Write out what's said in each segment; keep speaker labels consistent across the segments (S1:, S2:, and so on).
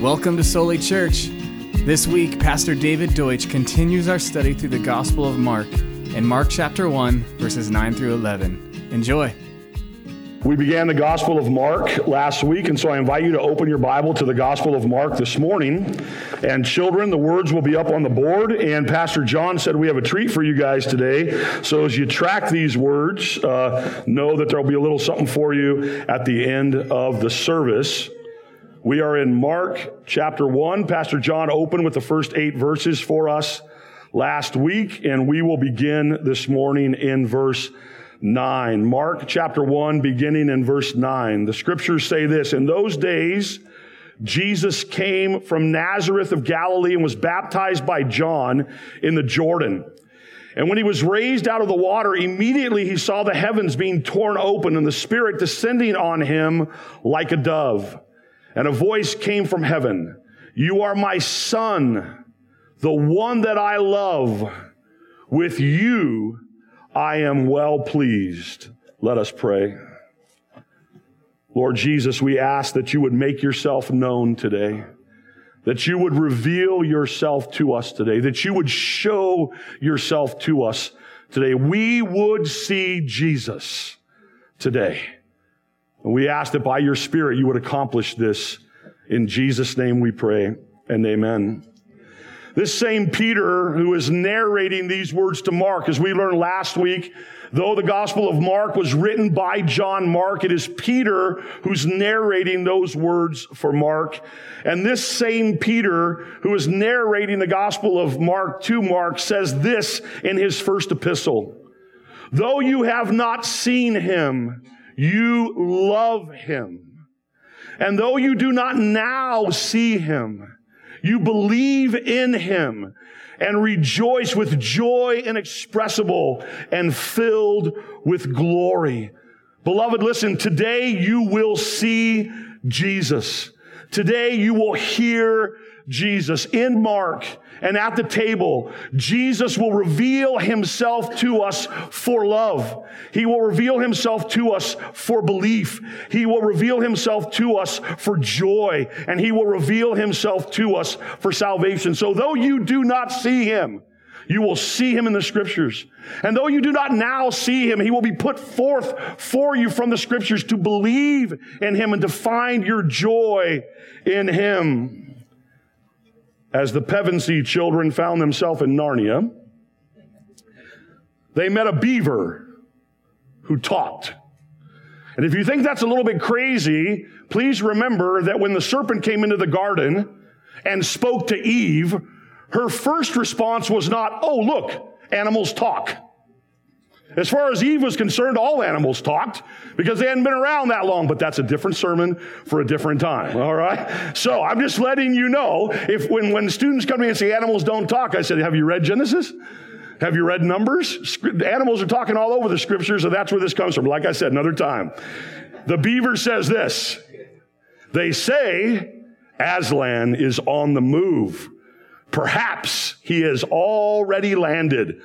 S1: Welcome to Soli Church. This week, Pastor David Deutsch continues our study through the Gospel of Mark in Mark chapter 1, verses 9 through 11. Enjoy.
S2: We began the Gospel of Mark last week, and so I invite you to open your Bible to the Gospel of Mark this morning. And children, the words will be up on the board, and Pastor John said we have a treat for you guys today. So as you track these words, uh, know that there will be a little something for you at the end of the service. We are in Mark chapter 1. Pastor John opened with the first eight verses for us last week, and we will begin this morning in verse 9. Mark chapter 1, beginning in verse 9. The scriptures say this In those days, Jesus came from Nazareth of Galilee and was baptized by John in the Jordan. And when he was raised out of the water, immediately he saw the heavens being torn open and the Spirit descending on him like a dove. And a voice came from heaven. You are my son, the one that I love. With you I am well pleased. Let us pray. Lord Jesus, we ask that you would make yourself known today, that you would reveal yourself to us today, that you would show yourself to us today. We would see Jesus today. And we ask that by your Spirit you would accomplish this. In Jesus' name we pray and amen. This same Peter who is narrating these words to Mark, as we learned last week, though the Gospel of Mark was written by John Mark, it is Peter who's narrating those words for Mark. And this same Peter who is narrating the Gospel of Mark to Mark says this in his first epistle. Though you have not seen him, you love him. And though you do not now see him, you believe in him and rejoice with joy inexpressible and filled with glory. Beloved, listen, today you will see Jesus. Today you will hear Jesus in Mark and at the table, Jesus will reveal himself to us for love. He will reveal himself to us for belief. He will reveal himself to us for joy and he will reveal himself to us for salvation. So though you do not see him, you will see him in the scriptures. And though you do not now see him, he will be put forth for you from the scriptures to believe in him and to find your joy in him. As the Pevensey children found themselves in Narnia, they met a beaver who talked. And if you think that's a little bit crazy, please remember that when the serpent came into the garden and spoke to Eve, her first response was not, oh, look, animals talk. As far as Eve was concerned, all animals talked because they hadn't been around that long, but that's a different sermon for a different time. All right. So I'm just letting you know if when, when students come to me and say animals don't talk, I said, have you read Genesis? Have you read Numbers? Animals are talking all over the scriptures, so that's where this comes from. Like I said, another time. The beaver says this. They say Aslan is on the move. Perhaps he has already landed.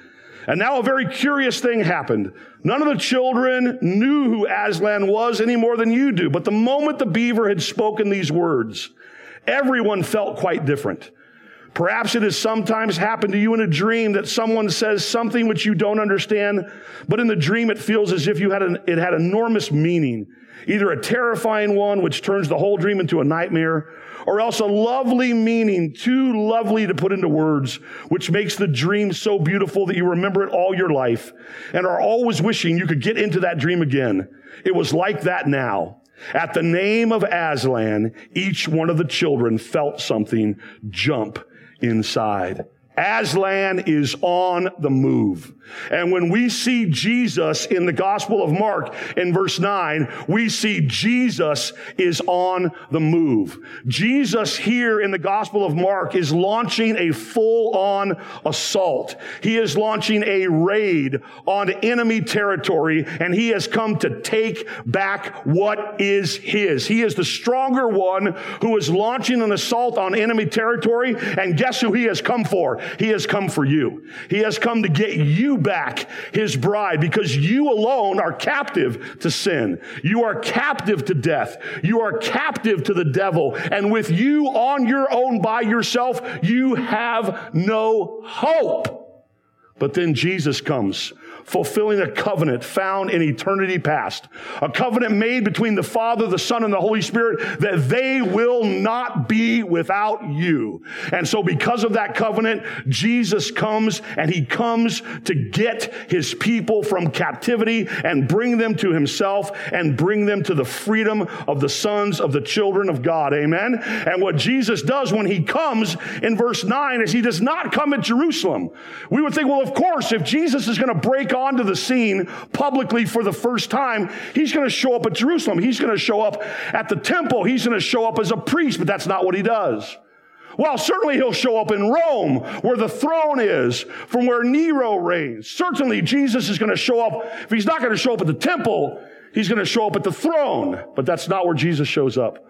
S2: And now a very curious thing happened. None of the children knew who Aslan was any more than you do. But the moment the beaver had spoken these words, everyone felt quite different. Perhaps it has sometimes happened to you in a dream that someone says something which you don't understand, but in the dream it feels as if you had an, it had enormous meaning. Either a terrifying one which turns the whole dream into a nightmare, or else a lovely meaning, too lovely to put into words, which makes the dream so beautiful that you remember it all your life and are always wishing you could get into that dream again. It was like that now. At the name of Aslan, each one of the children felt something jump inside. Aslan is on the move. And when we see Jesus in the Gospel of Mark in verse 9, we see Jesus is on the move. Jesus here in the Gospel of Mark is launching a full-on assault. He is launching a raid on enemy territory and he has come to take back what is his. He is the stronger one who is launching an assault on enemy territory and guess who he has come for? He has come for you. He has come to get you back, his bride, because you alone are captive to sin. You are captive to death. You are captive to the devil. And with you on your own by yourself, you have no hope. But then Jesus comes fulfilling a covenant found in eternity past. A covenant made between the Father, the Son, and the Holy Spirit that they will not be without you. And so because of that covenant, Jesus comes and he comes to get his people from captivity and bring them to himself and bring them to the freedom of the sons of the children of God. Amen. And what Jesus does when he comes in verse 9 is he does not come at Jerusalem. We would think, well, of course, if Jesus is going to break onto the scene publicly for the first time, he's going to show up at Jerusalem. He's going to show up at the temple. He's going to show up as a priest, but that's not what he does. Well, certainly he'll show up in Rome, where the throne is, from where Nero reigns. Certainly Jesus is going to show up. If he's not going to show up at the temple, he's going to show up at the throne. But that's not where Jesus shows up.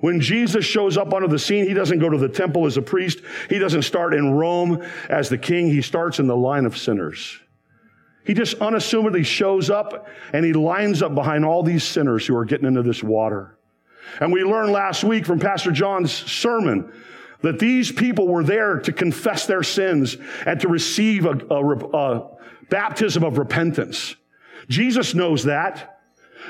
S2: When Jesus shows up onto the scene, he doesn't go to the temple as a priest. He doesn't start in Rome as the king. He starts in the line of sinners. He just unassumedly shows up and he lines up behind all these sinners who are getting into this water. And we learned last week from Pastor John's sermon that these people were there to confess their sins and to receive a, a, a baptism of repentance. Jesus knows that.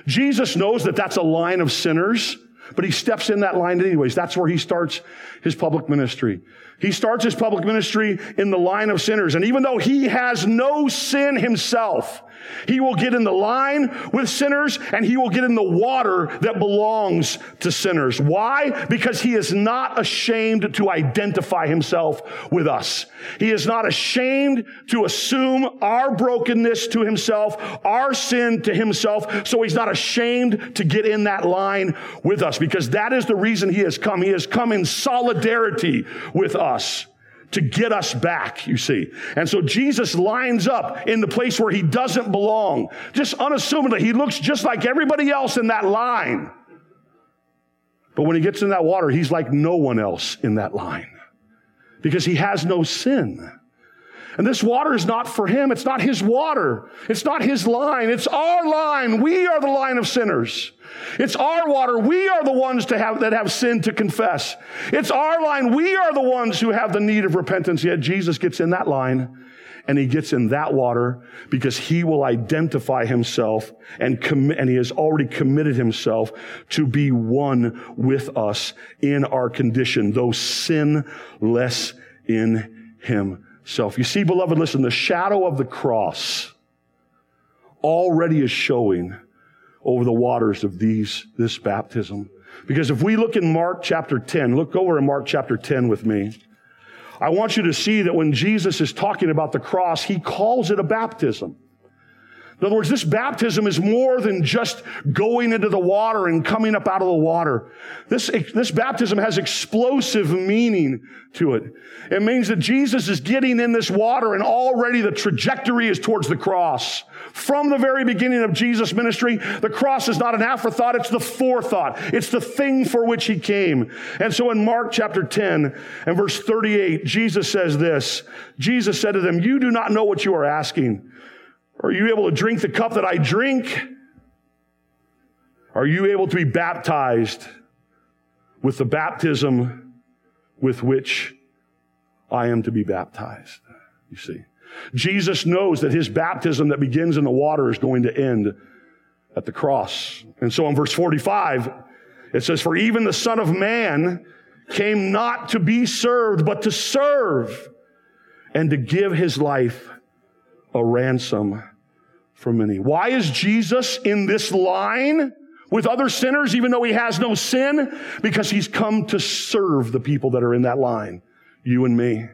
S2: Jesus knows that that's a line of sinners, but he steps in that line anyways. That's where he starts his public ministry. He starts his public ministry in the line of sinners. And even though he has no sin himself, he will get in the line with sinners and he will get in the water that belongs to sinners. Why? Because he is not ashamed to identify himself with us. He is not ashamed to assume our brokenness to himself, our sin to himself. So he's not ashamed to get in that line with us because that is the reason he has come. He has come in solidarity with us to get us back, you see. And so Jesus lines up in the place where he doesn't belong. Just unassumingly, he looks just like everybody else in that line. But when he gets in that water, he's like no one else in that line because he has no sin. And this water is not for him. It's not his water. It's not his line. It's our line. We are the line of sinners. It's our water. We are the ones to have, that have sin to confess. It's our line. We are the ones who have the need of repentance. Yet Jesus gets in that line and he gets in that water because he will identify himself and commit, and he has already committed himself to be one with us in our condition, though sinless in himself. You see, beloved, listen, the shadow of the cross already is showing over the waters of these, this baptism. Because if we look in Mark chapter 10, look over in Mark chapter 10 with me. I want you to see that when Jesus is talking about the cross, he calls it a baptism. In other words, this baptism is more than just going into the water and coming up out of the water. This, this baptism has explosive meaning to it. It means that Jesus is getting in this water and already the trajectory is towards the cross. From the very beginning of Jesus' ministry, the cross is not an afterthought, it's the forethought. It's the thing for which he came. And so in Mark chapter 10 and verse 38, Jesus says this. Jesus said to them, You do not know what you are asking. Are you able to drink the cup that I drink? Are you able to be baptized with the baptism with which I am to be baptized? You see. Jesus knows that his baptism that begins in the water is going to end at the cross. And so in verse 45, it says, For even the Son of Man came not to be served, but to serve and to give his life a ransom for many. Why is Jesus in this line with other sinners, even though he has no sin? Because he's come to serve the people that are in that line, you and me.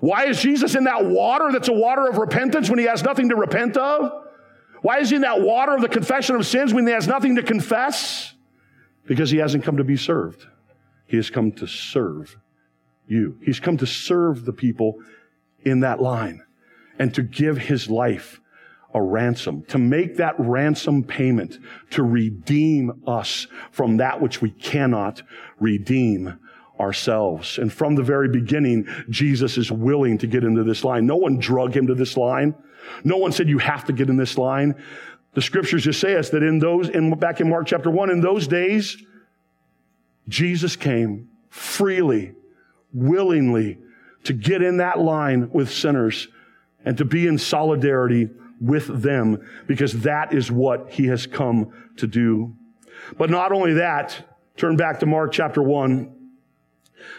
S2: Why is Jesus in that water that's a water of repentance when he has nothing to repent of? Why is he in that water of the confession of sins when he has nothing to confess? Because he hasn't come to be served. He has come to serve you. He's come to serve the people in that line and to give his life a ransom, to make that ransom payment, to redeem us from that which we cannot redeem ourselves. And from the very beginning, Jesus is willing to get into this line. No one drug him to this line. No one said you have to get in this line. The scriptures just say us that in those, in, back in Mark chapter one, in those days, Jesus came freely, willingly to get in that line with sinners and to be in solidarity with them because that is what he has come to do. But not only that, turn back to Mark chapter one.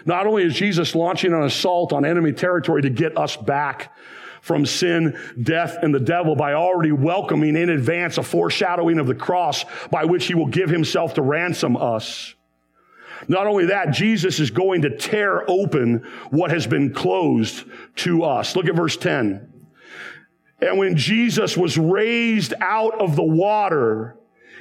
S2: Not only is Jesus launching an assault on enemy territory to get us back from sin, death, and the devil by already welcoming in advance a foreshadowing of the cross by which he will give himself to ransom us. Not only that, Jesus is going to tear open what has been closed to us. Look at verse 10. And when Jesus was raised out of the water,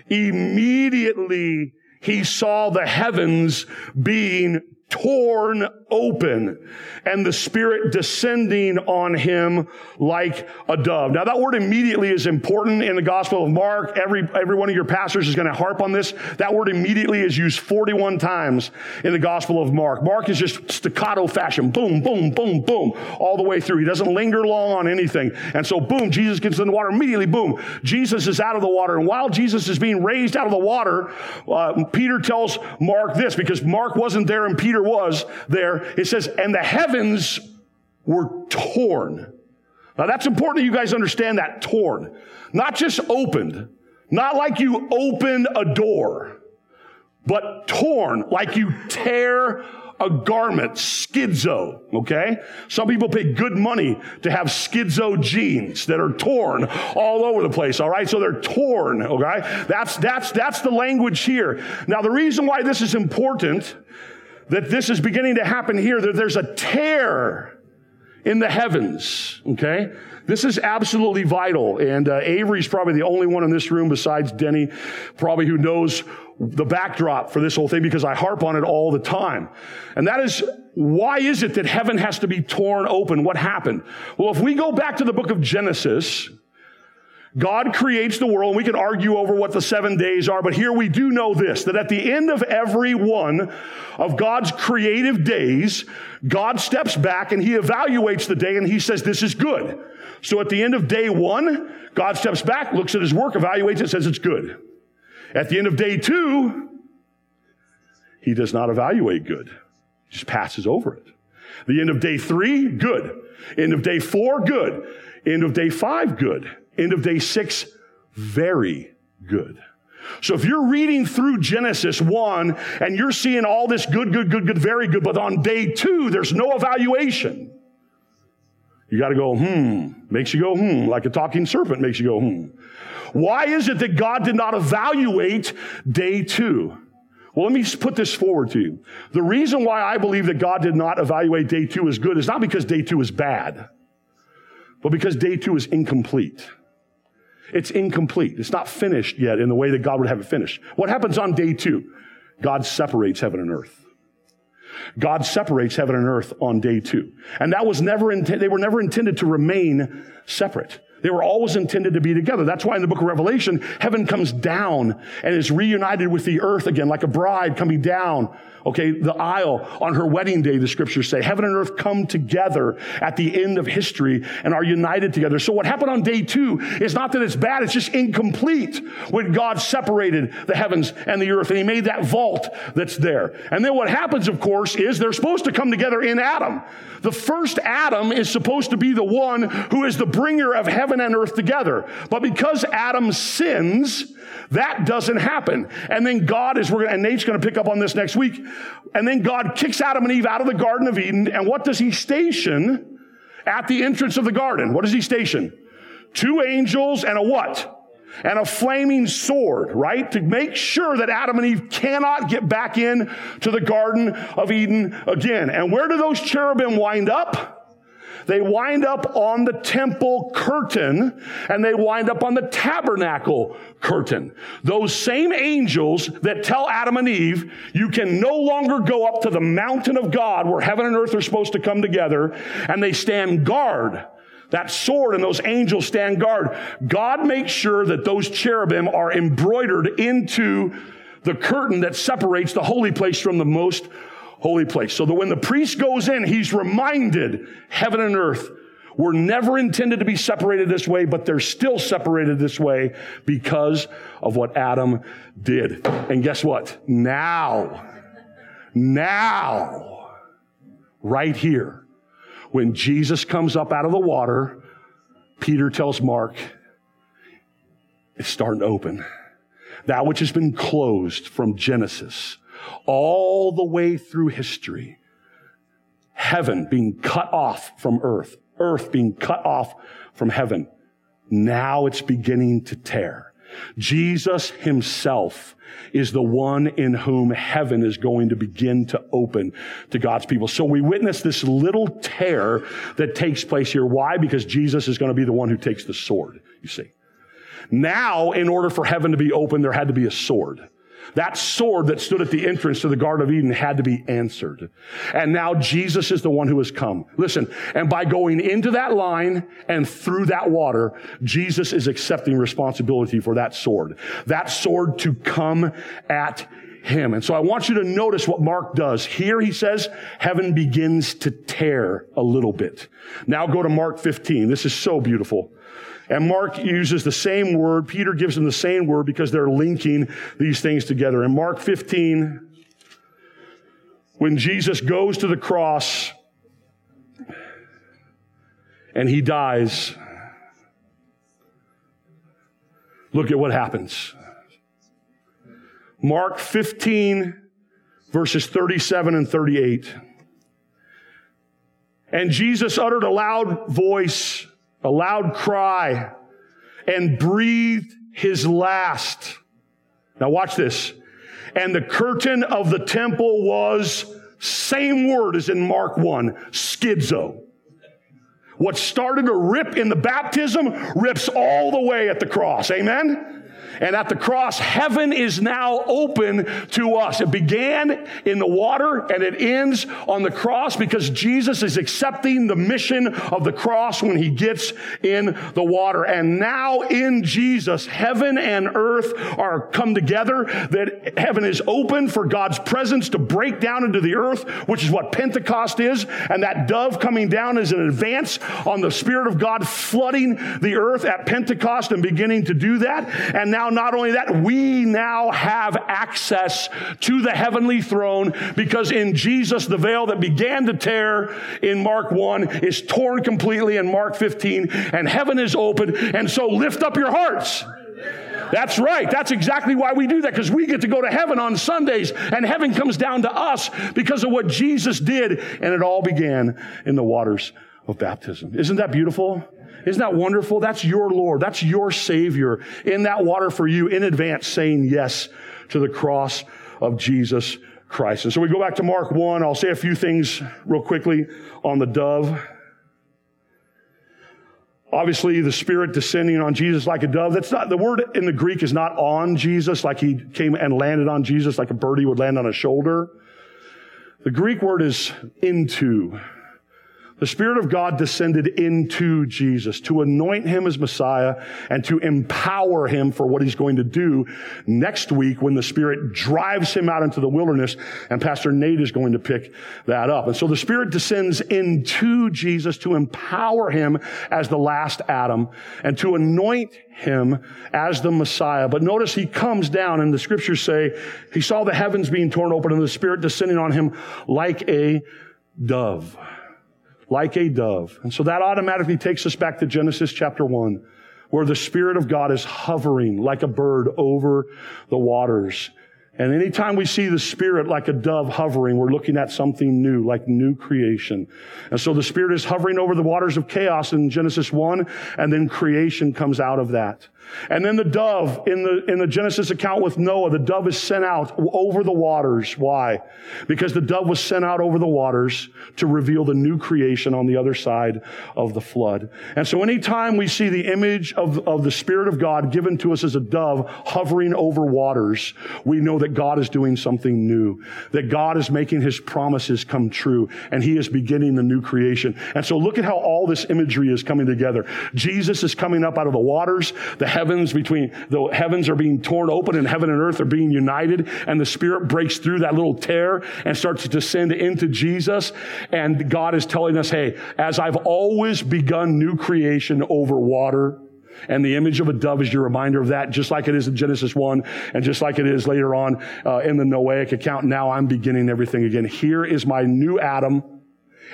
S2: immediately he saw the heavens being torn open and the Spirit descending on him like a dove. Now that word immediately is important in the Gospel of Mark. Every, every one of your pastors is going to harp on this. That word immediately is used 41 times in the Gospel of Mark. Mark is just staccato fashion. Boom, boom, boom, boom, all the way through. He doesn't linger long on anything. And so boom, Jesus gets in the water. Immediately, boom, Jesus is out of the water. And while Jesus is being raised out of the water, uh, Peter tells Mark this because Mark wasn't there and Peter was there. It says, and the heavens were torn. Now that's important that you guys understand that torn. Not just opened. Not like you open a door, but torn, like you tear a garment, schizo, okay? Some people pay good money to have schizo jeans that are torn all over the place, all right? So they're torn, okay? That's, that's, that's the language here. Now the reason why this is important that this is beginning to happen here, that there's a tear in the heavens, okay? This is absolutely vital. And uh, Avery's probably the only one in this room besides Denny, probably who knows the backdrop for this whole thing because I harp on it all the time. And that is, why is it that heaven has to be torn open? What happened? Well, if we go back to the book of Genesis, God creates the world. We can argue over what the seven days are, but here we do know this, that at the end of every one of God's creative days, God steps back and he evaluates the day and he says, this is good. So at the end of day one, God steps back, looks at his work, evaluates it, says it's good. At the end of day two, he does not evaluate good. He just passes over it. The end of day three, good. End of day four, good. End of day five, good. End of day six, very good. So if you're reading through Genesis 1 and you're seeing all this good, good, good, good, very good, but on day two, there's no evaluation. You got to go, hmm. Makes you go, hmm. Like a talking serpent makes you go, hmm. Why is it that God did not evaluate day two? Well, let me put this forward to you. The reason why I believe that God did not evaluate day two as good is not because day two is bad, but because day two is incomplete. It's incomplete. It's not finished yet in the way that God would have it finished. What happens on day two? God separates heaven and earth. God separates heaven and earth on day two. And that was never, they were never intended to remain separate. They were always intended to be together. That's why in the book of Revelation, heaven comes down and is reunited with the earth again, like a bride coming down Okay, the aisle on her wedding day, the scriptures say. Heaven and earth come together at the end of history and are united together. So what happened on day two is not that it's bad, it's just incomplete when God separated the heavens and the earth and he made that vault that's there. And then what happens, of course, is they're supposed to come together in Adam. The first Adam is supposed to be the one who is the bringer of heaven and earth together. But because Adam sins, that doesn't happen. And then God is, we're gonna, and Nate's going to pick up on this next week. And then God kicks Adam and Eve out of the Garden of Eden. And what does he station at the entrance of the garden? What does he station? Two angels and a what? and a flaming sword, right? To make sure that Adam and Eve cannot get back in to the Garden of Eden again. And where do those cherubim wind up? They wind up on the temple curtain and they wind up on the tabernacle curtain. Those same angels that tell Adam and Eve, you can no longer go up to the mountain of God where heaven and earth are supposed to come together and they stand guard. That sword and those angels stand guard. God makes sure that those cherubim are embroidered into the curtain that separates the holy place from the most holy place. So that when the priest goes in, he's reminded heaven and earth were never intended to be separated this way, but they're still separated this way because of what Adam did. And guess what? Now, now, right here, when Jesus comes up out of the water, Peter tells Mark, it's starting to open. That which has been closed from Genesis all the way through history. Heaven being cut off from earth, earth being cut off from heaven. Now it's beginning to tear. Jesus himself is the one in whom heaven is going to begin to open to God's people. So we witness this little tear that takes place here. Why? Because Jesus is going to be the one who takes the sword, you see. Now, in order for heaven to be open, there had to be a sword. That sword that stood at the entrance to the Garden of Eden had to be answered. And now Jesus is the one who has come. Listen, and by going into that line and through that water, Jesus is accepting responsibility for that sword. That sword to come at him. And so I want you to notice what Mark does. Here he says heaven begins to tear a little bit. Now go to Mark 15. This is so beautiful. And Mark uses the same word. Peter gives them the same word because they're linking these things together. In Mark 15, when Jesus goes to the cross and he dies, look at what happens. Mark 15, verses 37 and 38. And Jesus uttered a loud voice a loud cry, and breathed his last. Now watch this. And the curtain of the temple was same word as in Mark 1, schizo. What started to rip in the baptism rips all the way at the cross. Amen? And at the cross, heaven is now open to us. It began in the water and it ends on the cross because Jesus is accepting the mission of the cross when he gets in the water. And now in Jesus, heaven and earth are come together, that heaven is open for God's presence to break down into the earth, which is what Pentecost is. And that dove coming down is an advance on the Spirit of God flooding the earth at Pentecost and beginning to do that. And now not only that, we now have access to the heavenly throne because in Jesus, the veil that began to tear in Mark 1 is torn completely in Mark 15 and heaven is open. And so lift up your hearts. That's right. That's exactly why we do that because we get to go to heaven on Sundays and heaven comes down to us because of what Jesus did. And it all began in the waters of baptism. Isn't that beautiful? Isn't that wonderful? That's your Lord. That's your Savior in that water for you in advance saying yes to the cross of Jesus Christ. And so we go back to Mark 1. I'll say a few things real quickly on the dove. Obviously, the Spirit descending on Jesus like a dove. That's not, the word in the Greek is not on Jesus, like he came and landed on Jesus like a birdie would land on a shoulder. The Greek word is into. The Spirit of God descended into Jesus to anoint him as Messiah and to empower him for what he's going to do next week when the Spirit drives him out into the wilderness. And Pastor Nate is going to pick that up. And so the Spirit descends into Jesus to empower him as the last Adam and to anoint him as the Messiah. But notice he comes down and the scriptures say he saw the heavens being torn open and the Spirit descending on him like a dove like a dove. And so that automatically takes us back to Genesis chapter 1, where the Spirit of God is hovering like a bird over the waters. And anytime we see the Spirit like a dove hovering, we're looking at something new, like new creation. And so the Spirit is hovering over the waters of chaos in Genesis 1, and then creation comes out of that. And then the dove in the, in the Genesis account with Noah, the dove is sent out over the waters. Why? Because the dove was sent out over the waters to reveal the new creation on the other side of the flood. And so anytime we see the image of, of the Spirit of God given to us as a dove hovering over waters, we know that God is doing something new, that God is making his promises come true, and he is beginning the new creation. And so look at how all this imagery is coming together. Jesus is coming up out of the waters. The heavens between the heavens are being torn open and heaven and earth are being united and the spirit breaks through that little tear and starts to descend into Jesus. And God is telling us, hey, as I've always begun new creation over water, and the image of a dove is your reminder of that, just like it is in Genesis 1 and just like it is later on uh, in the Noahic account. Now I'm beginning everything again. Here is my new Adam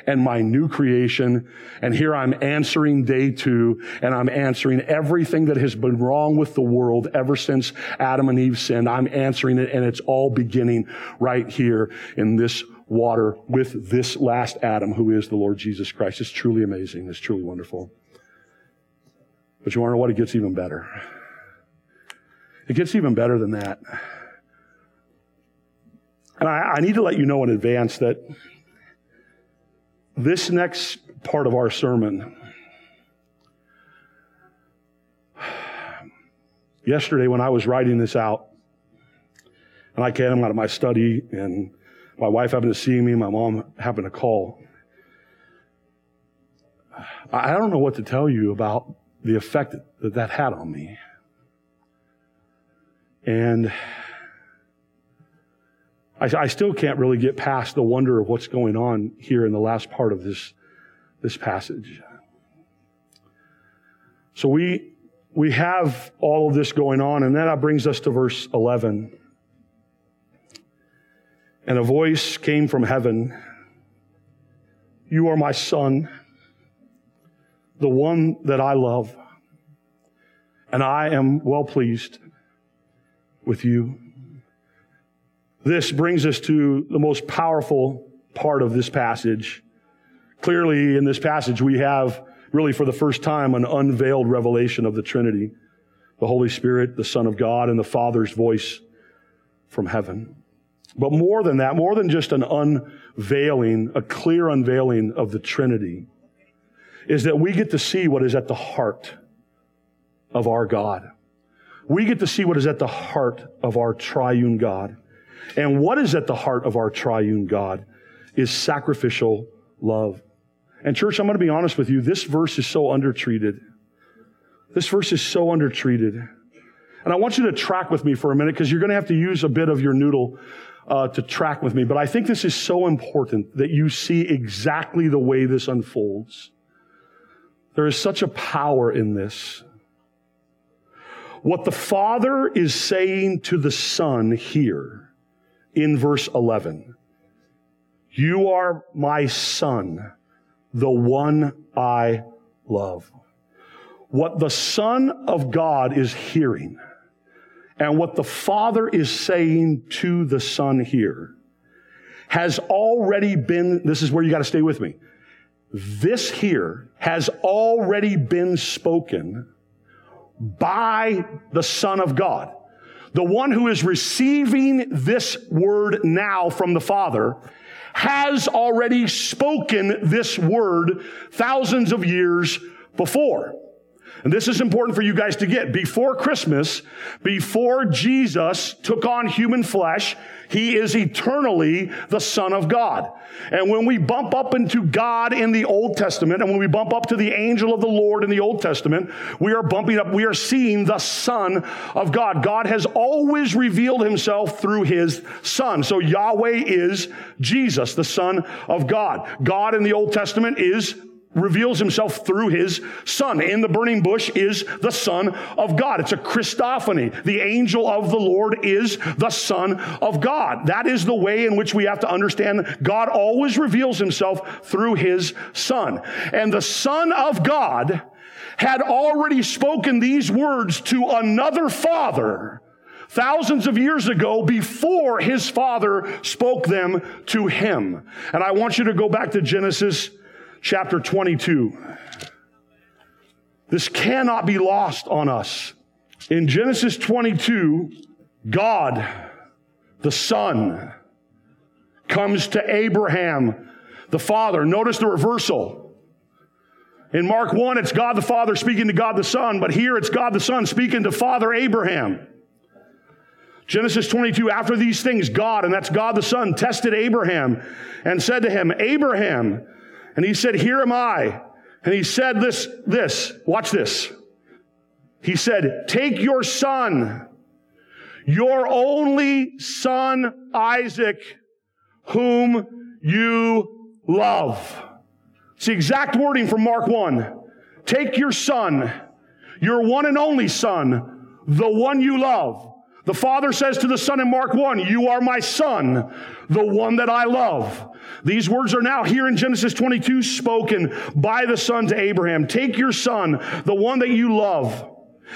S2: and my new creation. And here I'm answering day two and I'm answering everything that has been wrong with the world ever since Adam and Eve sinned. I'm answering it and it's all beginning right here in this water with this last Adam who is the Lord Jesus Christ. It's truly amazing. It's truly wonderful. But you want to know what? It gets even better. It gets even better than that. And I, I need to let you know in advance that this next part of our sermon, yesterday when I was writing this out, and I came out of my study, and my wife happened to see me, my mom happened to call. I don't know what to tell you about the effect that that had on me. And I, I, still can't really get past the wonder of what's going on here in the last part of this, this passage. So we, we have all of this going on, and that brings us to verse 11. And a voice came from heaven. You are my son the one that I love, and I am well pleased with you. This brings us to the most powerful part of this passage. Clearly, in this passage, we have really for the first time an unveiled revelation of the Trinity the Holy Spirit, the Son of God, and the Father's voice from heaven. But more than that, more than just an unveiling, a clear unveiling of the Trinity, is that we get to see what is at the heart of our God. We get to see what is at the heart of our triune God. And what is at the heart of our triune God is sacrificial love. And church, I'm going to be honest with you. This verse is so undertreated. This verse is so undertreated. And I want you to track with me for a minute because you're going to have to use a bit of your noodle uh, to track with me. But I think this is so important that you see exactly the way this unfolds. There is such a power in this. What the Father is saying to the Son here in verse 11 You are my Son, the one I love. What the Son of God is hearing and what the Father is saying to the Son here has already been, this is where you got to stay with me this here has already been spoken by the Son of God. The one who is receiving this word now from the Father has already spoken this word thousands of years before. And this is important for you guys to get. Before Christmas, before Jesus took on human flesh, he is eternally the Son of God. And when we bump up into God in the Old Testament, and when we bump up to the angel of the Lord in the Old Testament, we are bumping up, we are seeing the Son of God. God has always revealed himself through his Son. So Yahweh is Jesus, the Son of God. God in the Old Testament is reveals himself through his son. In the burning bush is the son of God. It's a Christophany. The angel of the Lord is the son of God. That is the way in which we have to understand God always reveals himself through his son. And the son of God had already spoken these words to another father thousands of years ago before his father spoke them to him. And I want you to go back to Genesis chapter 22. This cannot be lost on us. In Genesis 22, God, the Son, comes to Abraham, the Father. Notice the reversal. In Mark 1, it's God the Father speaking to God the Son, but here it's God the Son speaking to Father Abraham. Genesis 22, after these things, God, and that's God the Son, tested Abraham and said to him, Abraham, and he said, Here am I. And he said this, this, watch this. He said, take your son, your only son, Isaac, whom you love. It's the exact wording from Mark 1. Take your son, your one and only son, the one you love. The father says to the son in Mark 1, you are my son, the one that I love. These words are now here in Genesis 22 spoken by the son to Abraham. Take your son, the one that you love,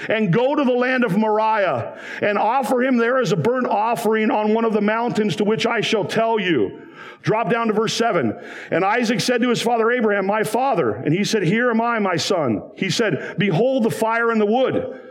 S2: and go to the land of Moriah and offer him there as a burnt offering on one of the mountains to which I shall tell you. Drop down to verse 7. And Isaac said to his father Abraham, My father. And he said, Here am I, my son. He said, Behold the fire and the wood.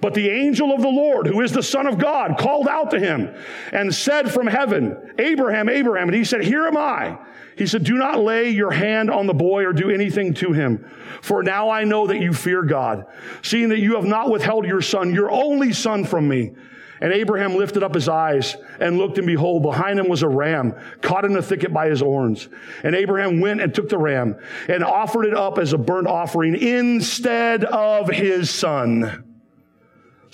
S2: But the angel of the Lord, who is the Son of God, called out to him and said from heaven, Abraham, Abraham. And he said, Here am I. He said, Do not lay your hand on the boy or do anything to him. For now I know that you fear God, seeing that you have not withheld your son, your only son from me. And Abraham lifted up his eyes and looked, and behold, behind him was a ram caught in the thicket by his horns. And Abraham went and took the ram and offered it up as a burnt offering instead of his son.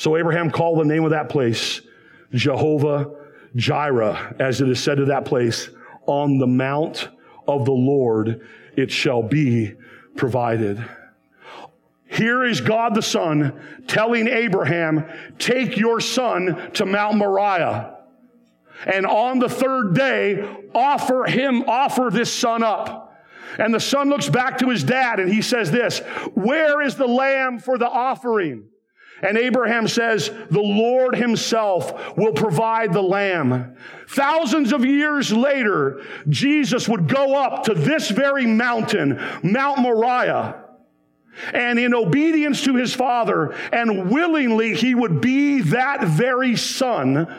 S2: So Abraham called the name of that place Jehovah Jireh, as it is said to that place, on the mount of the Lord it shall be provided. Here is God the Son telling Abraham, take your son to Mount Moriah. And on the third day, offer him, offer this son up. And the son looks back to his dad and he says this, where is the lamb for the offering? And Abraham says, the Lord himself will provide the lamb. Thousands of years later, Jesus would go up to this very mountain, Mount Moriah, and in obedience to his father and willingly he would be that very son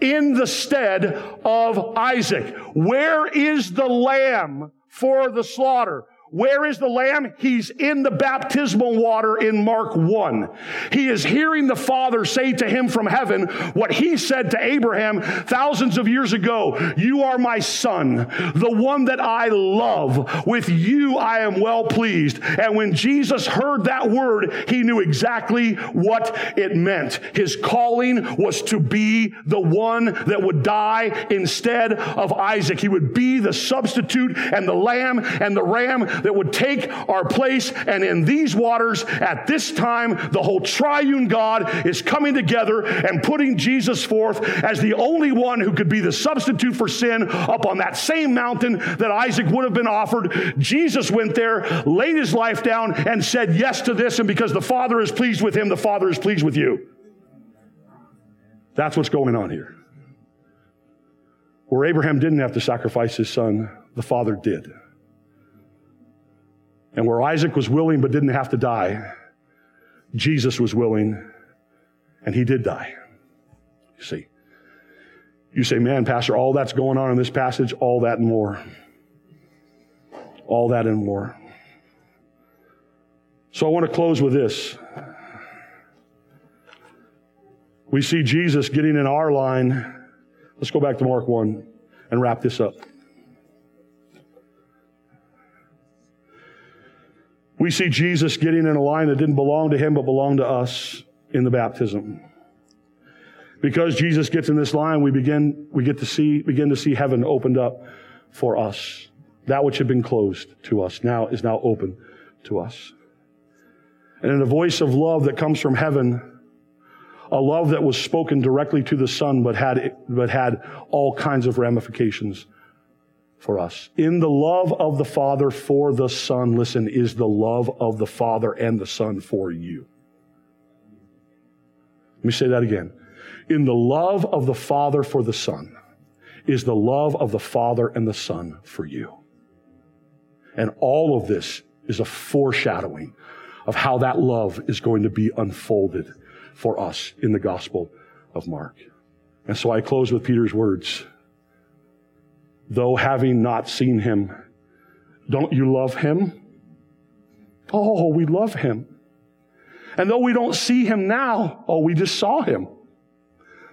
S2: in the stead of Isaac. Where is the lamb for the slaughter? Where is the lamb? He's in the baptismal water in Mark 1. He is hearing the Father say to him from heaven what he said to Abraham thousands of years ago. You are my son, the one that I love. With you I am well pleased. And when Jesus heard that word, he knew exactly what it meant. His calling was to be the one that would die instead of Isaac. He would be the substitute and the lamb and the ram that would take our place. And in these waters, at this time, the whole triune God is coming together and putting Jesus forth as the only one who could be the substitute for sin up on that same mountain that Isaac would have been offered. Jesus went there, laid his life down, and said yes to this. And because the Father is pleased with him, the Father is pleased with you. That's what's going on here. Where Abraham didn't have to sacrifice his son, the Father did. And where Isaac was willing but didn't have to die, Jesus was willing and he did die. You see. You say, man, Pastor, all that's going on in this passage, all that and more. All that and more. So I want to close with this. We see Jesus getting in our line. Let's go back to Mark 1 and wrap this up. We see Jesus getting in a line that didn't belong to him, but belonged to us in the baptism. Because Jesus gets in this line, we begin, we get to see, begin to see heaven opened up for us. That which had been closed to us now is now open to us. And in a voice of love that comes from heaven, a love that was spoken directly to the Son, but had, but had all kinds of ramifications for us. In the love of the Father for the Son, listen, is the love of the Father and the Son for you. Let me say that again. In the love of the Father for the Son is the love of the Father and the Son for you. And all of this is a foreshadowing of how that love is going to be unfolded for us in the Gospel of Mark. And so I close with Peter's words. Though having not seen him, don't you love him? Oh, we love him. And though we don't see him now, oh, we just saw him.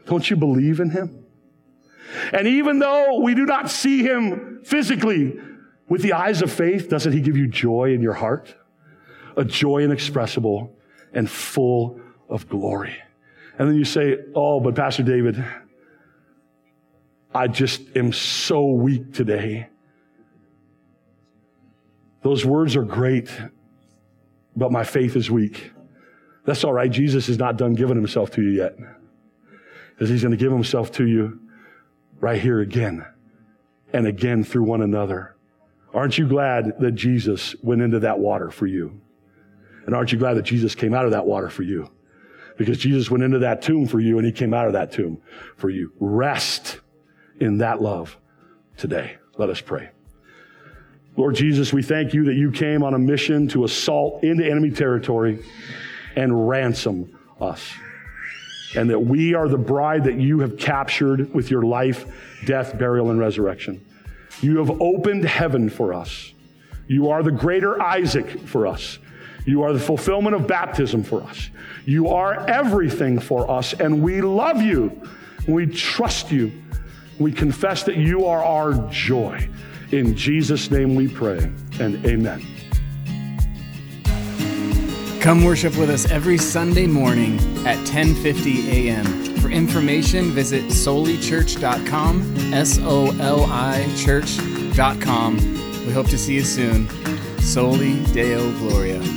S2: Don't you believe in him? And even though we do not see him physically with the eyes of faith, doesn't he give you joy in your heart? A joy inexpressible and full of glory. And then you say, Oh, but Pastor David, I just am so weak today. Those words are great, but my faith is weak. That's all right. Jesus is not done giving himself to you yet. Because he's going to give himself to you right here again and again through one another. Aren't you glad that Jesus went into that water for you? And aren't you glad that Jesus came out of that water for you? Because Jesus went into that tomb for you and he came out of that tomb for you. Rest in that love today. Let us pray. Lord Jesus, we thank you that you came on a mission to assault into enemy territory and ransom us. And that we are the bride that you have captured with your life, death, burial, and resurrection. You have opened heaven for us. You are the greater Isaac for us. You are the fulfillment of baptism for us. You are everything for us, and we love you. We trust you. We confess that you are our joy. In Jesus' name we pray, and amen.
S1: Come worship with us every Sunday morning at 10:50 a.m. For information, visit solichurch.com, S O L I church.com. We hope to see you soon. Soli Deo Gloria.